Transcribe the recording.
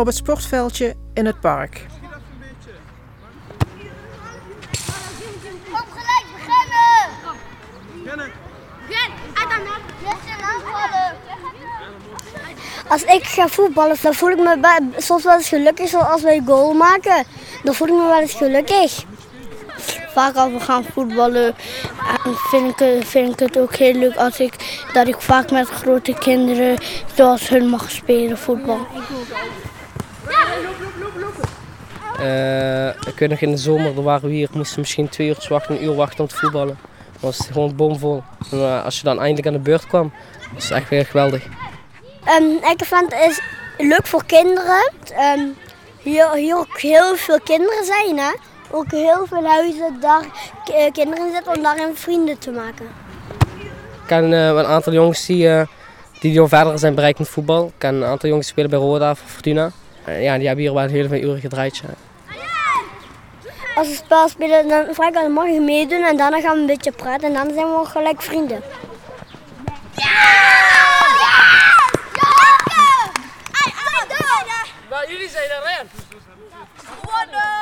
op het sportveldje in het park. Op gelijk beginnen! Beginnen! Als ik ga voetballen, dan voel ik me soms wel eens gelukkig, zoals wij goal maken. Dan voel ik me wel eens gelukkig. Vaak als we gaan voetballen, eh, vind ik, het- vind ik het ook heel leuk als ik, dat ik vaak met grote kinderen zoals hun mag spelen voetbal. Eh, ik weet nog in de zomer, er waren we hier, moesten misschien twee uur wachten, een uur wachten om te voetballen. Dan was het gewoon bomvol. En, eh, als je dan eindelijk aan de beurt kwam, was het echt weer geweldig. Um, Eikeveld is leuk voor kinderen. Ehm, hier, hier ook heel veel kinderen zijn. Hè? Ook heel veel huizen daar eh, kinderen zitten om daarin vrienden te maken. Ik ken een aantal jongens die, eh, die al verder zijn bereikt met voetbal. Ik ken een aantal jongens die spelen bij Roda of Fortuna. Eh, ja, die hebben hier wel een hele veel uren gedraaid. ja. Als we spel spelen, dan vraag ik dan mag je meedoen en daarna gaan we een beetje praten en dan zijn we gelijk vrienden. Maar jullie zijn erin! Gewonnen!